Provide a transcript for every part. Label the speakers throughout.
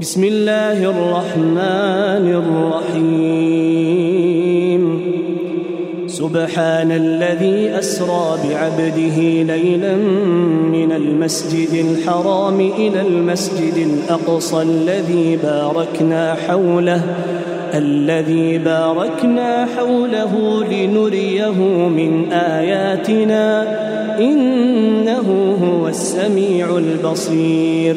Speaker 1: بسم الله الرحمن الرحيم سبحان الذي أسرى بعبده ليلا من المسجد الحرام إلى المسجد الأقصى الذي باركنا حوله الذي باركنا حوله لنريه من آياتنا إنه هو السميع البصير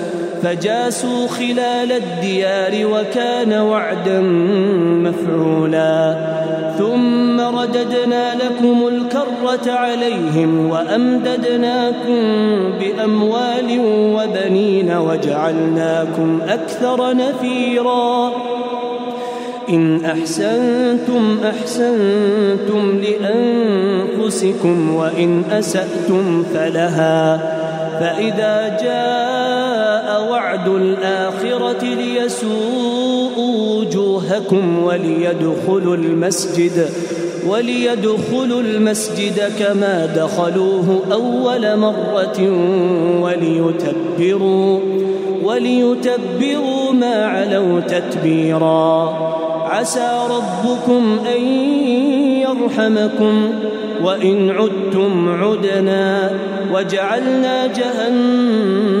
Speaker 1: فجاسوا خلال الديار وكان وعدا مفعولا ثم رددنا لكم الكرة عليهم وأمددناكم بأموال وبنين وجعلناكم أكثر نفيرا إن أحسنتم أحسنتم لأنفسكم وإن أسأتم فلها فإذا جاء وعد الآخرة ليسوءوا وجوهكم وليدخلوا المسجد وليدخلوا المسجد كما دخلوه أول مرة وليتبروا وليتبروا ما علوا تتبيرا عسى ربكم أن يرحمكم وإن عدتم عدنا وجعلنا جهنم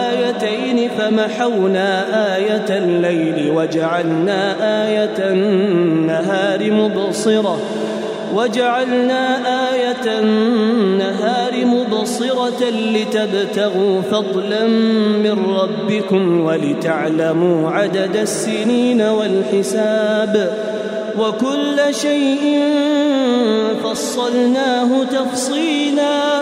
Speaker 1: مرتين فمحونا آية الليل وجعلنا آية النهار مبصرة وجعلنا آية النهار مبصرة لتبتغوا فضلا من ربكم ولتعلموا عدد السنين والحساب وكل شيء فصلناه تفصيلاً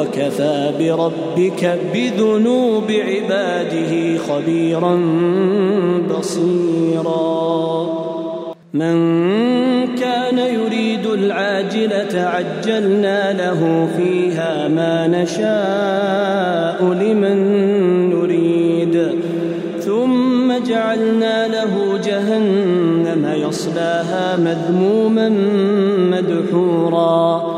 Speaker 1: وكفى بربك بذنوب عباده خبيرا بصيرا من كان يريد العاجلة عجلنا له فيها ما نشاء لمن نريد ثم جعلنا له جهنم يصلاها مذموما مدحورا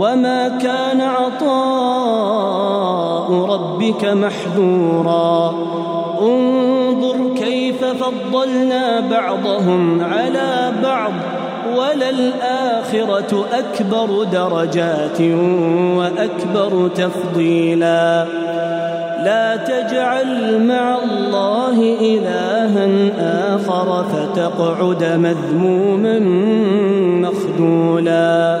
Speaker 1: وما كان عطاء ربك محذورا انظر كيف فضلنا بعضهم على بعض وللآخرة أكبر درجات وأكبر تفضيلا لا تجعل مع الله إلها آخر فتقعد مذموما مخذولا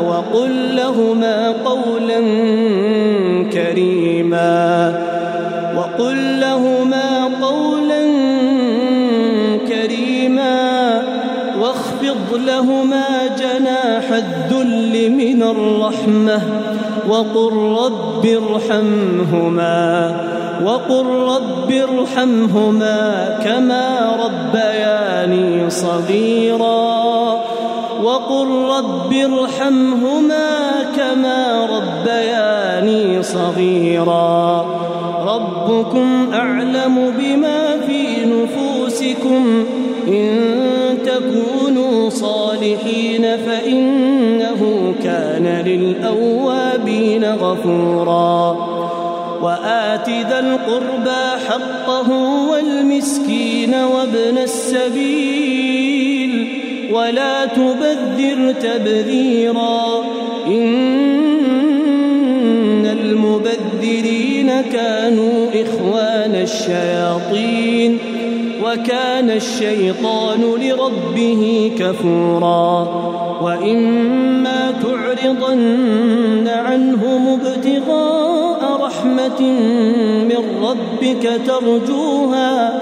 Speaker 1: وقل لهما قولا كريما وقل لهما قولا كريما واخفض لهما جناح الذل من الرحمه وقل رب ارحمهما وقل رب ارحمهما كما ربياني صغيراً وقل رب ارحمهما كما ربياني صغيرا ربكم اعلم بما في نفوسكم ان تكونوا صالحين فانه كان للاوابين غفورا وات ذا القربى حقه والمسكين وابن السبيل ولا تبذر تبذيرا إن المبذرين كانوا إخوان الشياطين وكان الشيطان لربه كفورا وإما تعرضن عنهم ابتغاء رحمة من ربك ترجوها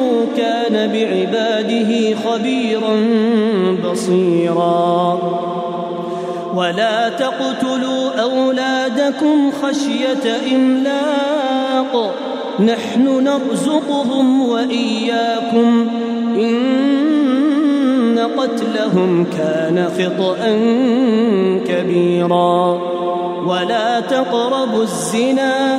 Speaker 1: إنه كان بعباده خبيرا بصيرا ولا تقتلوا أولادكم خشية إملاق نحن نرزقهم وإياكم إن قتلهم كان خطأ كبيرا ولا تقربوا الزنا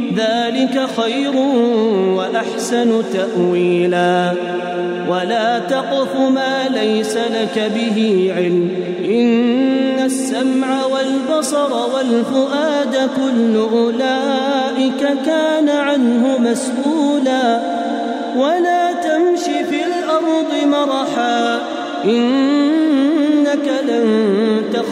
Speaker 1: ذلك خير واحسن تاويلا ولا تقف ما ليس لك به علم ان السمع والبصر والفؤاد كل اولئك كان عنه مسؤولا ولا تمش في الارض مرحا انك لن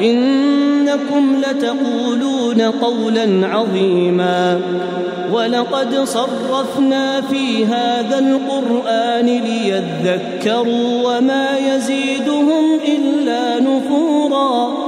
Speaker 1: إنكم لتقولون قولا عظيما ولقد صرفنا في هذا القرآن ليذكروا وما يزيدهم إلا نفوراً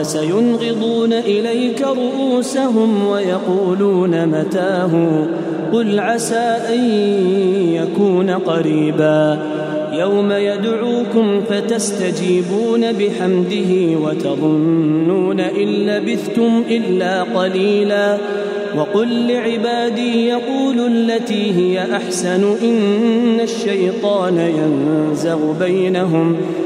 Speaker 1: فسينغضون إليك رؤوسهم ويقولون متاه قل عسى أن يكون قريبا يوم يدعوكم فتستجيبون بحمده وتظنون إن لبثتم إلا قليلا وقل لعبادي يقولوا التي هي أحسن إن الشيطان ينزغ بينهم ۖ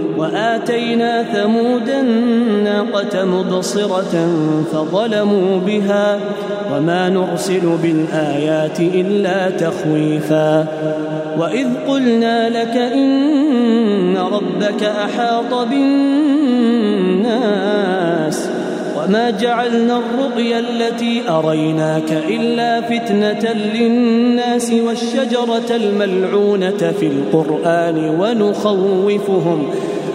Speaker 1: واتينا ثمود الناقه مبصره فظلموا بها وما نرسل بالايات الا تخويفا واذ قلنا لك ان ربك احاط بالناس وما جعلنا الرقي التي أريناك إلا فتنة للناس والشجرة الملعونة في القرآن ونخوفهم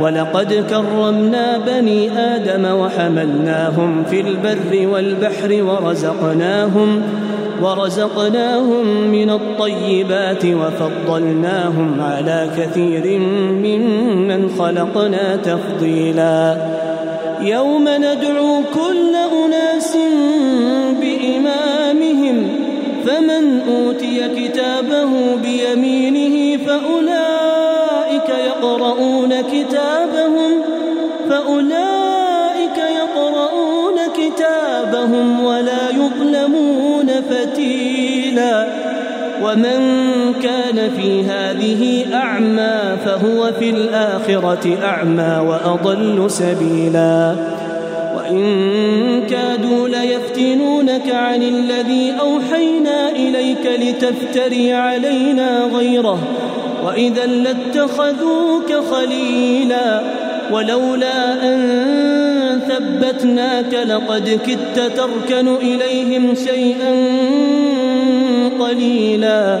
Speaker 1: ولقد كرمنا بني آدم وحملناهم في البر والبحر ورزقناهم ورزقناهم من الطيبات وفضلناهم على كثير ممن خلقنا تفضيلا يوم ندعو كل أناس بإمامهم فمن أوتي كتابه بيمينه فأولئك فأولئك يقرؤون كتابهم فأولئك يقرؤون كتابهم ولا يظلمون فتيلا ومن كان في هذه أعمى فهو في الآخرة أعمى وأضل سبيلا وإن كادوا ليفتنونك عن الذي أوحينا إليك لتفتري علينا غيره واذا لاتخذوك خليلا ولولا ان ثبتناك لقد كدت تركن اليهم شيئا قليلا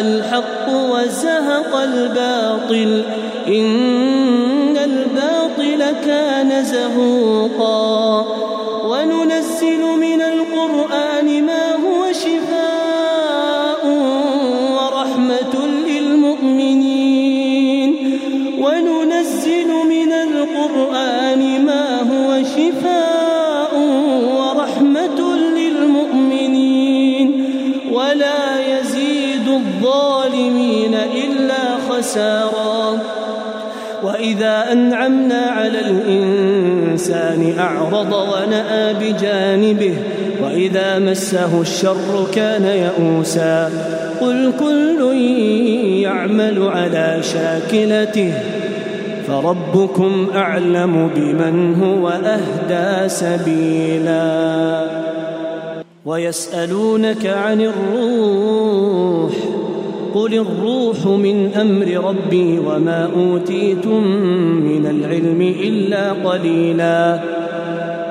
Speaker 1: الحق وزهق الباطل إن الباطل كان زهوقاً به وإذا مسه الشر كان يئوسا قل كل يعمل على شاكلته فربكم أعلم بمن هو أهدى سبيلا ويسألونك عن الروح قل الروح من امر ربي وما اوتيتم من العلم الا قليلا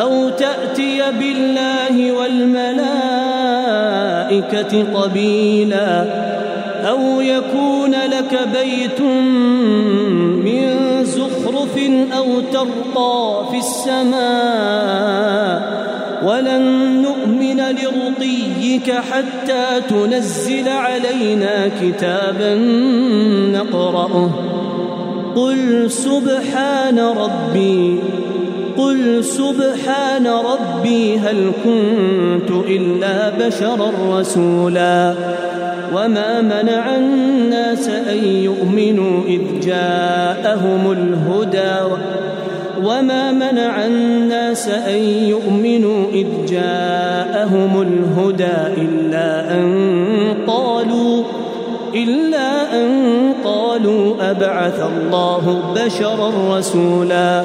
Speaker 1: أو تأتي بالله والملائكة قبيلا أو يكون لك بيت من زخرف أو ترقى في السماء ولن نؤمن لرقيك حتى تنزل علينا كتابا نقرأه قل سبحان ربي قل سبحان ربي هل كنت الا بشرا رسولا وما منع الناس ان يؤمنوا اذ جاءهم الهدى وما منع الناس ان يؤمنوا اذ جاءهم الهدى الا ان قالوا إلا أن قالوا أبعث الله بشرا رسولا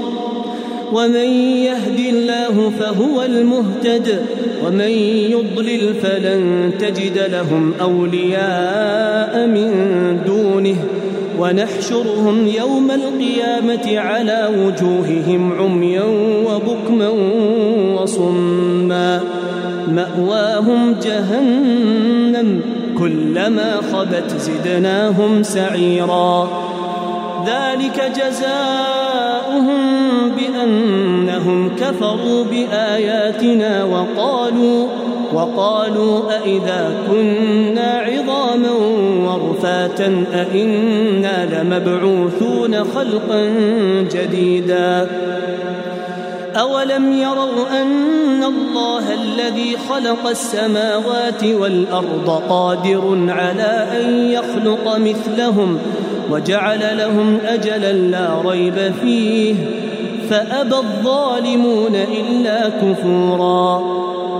Speaker 1: ومن يهد الله فهو المهتد ومن يضلل فلن تجد لهم اولياء من دونه ونحشرهم يوم القيامه على وجوههم عميا وبكما وصما ماواهم جهنم كلما خبت زدناهم سعيرا ذلك جزاؤهم بأن كفروا بآياتنا وقالوا وقالوا أإذا كنا عظاما ورفاتا أإنا لمبعوثون خلقا جديدا أولم يروا أن الله الذي خلق السماوات والأرض قادر على أن يخلق مثلهم وجعل لهم أجلا لا ريب فيه ۖ فأبى الظالمون إلا كفورا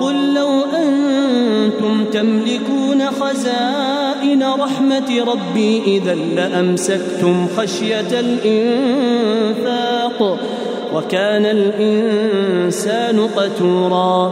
Speaker 1: قل لو أنتم تملكون خزائن رحمة ربي إذا لأمسكتم خشية الإنفاق وكان الإنسان قتورا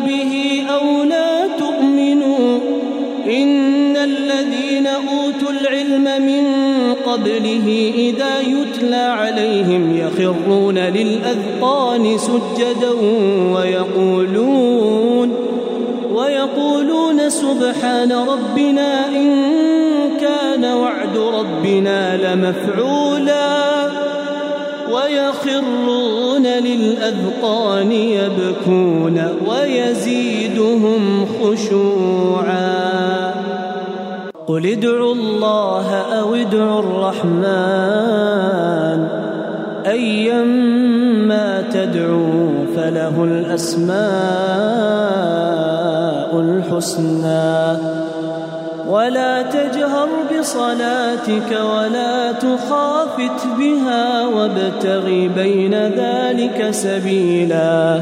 Speaker 1: قبله إذا يتلى عليهم يخرون للأذقان سجدا ويقولون ويقولون سبحان ربنا إن كان وعد ربنا لمفعولا ويخرون للأذقان يبكون ويزيدهم خشوعاً قل ادعوا الله أو ادعوا الرحمن أيما تدعوا فله الأسماء الحسنى ولا تجهر بصلاتك ولا تخافت بها وابتغ بين ذلك سبيلاً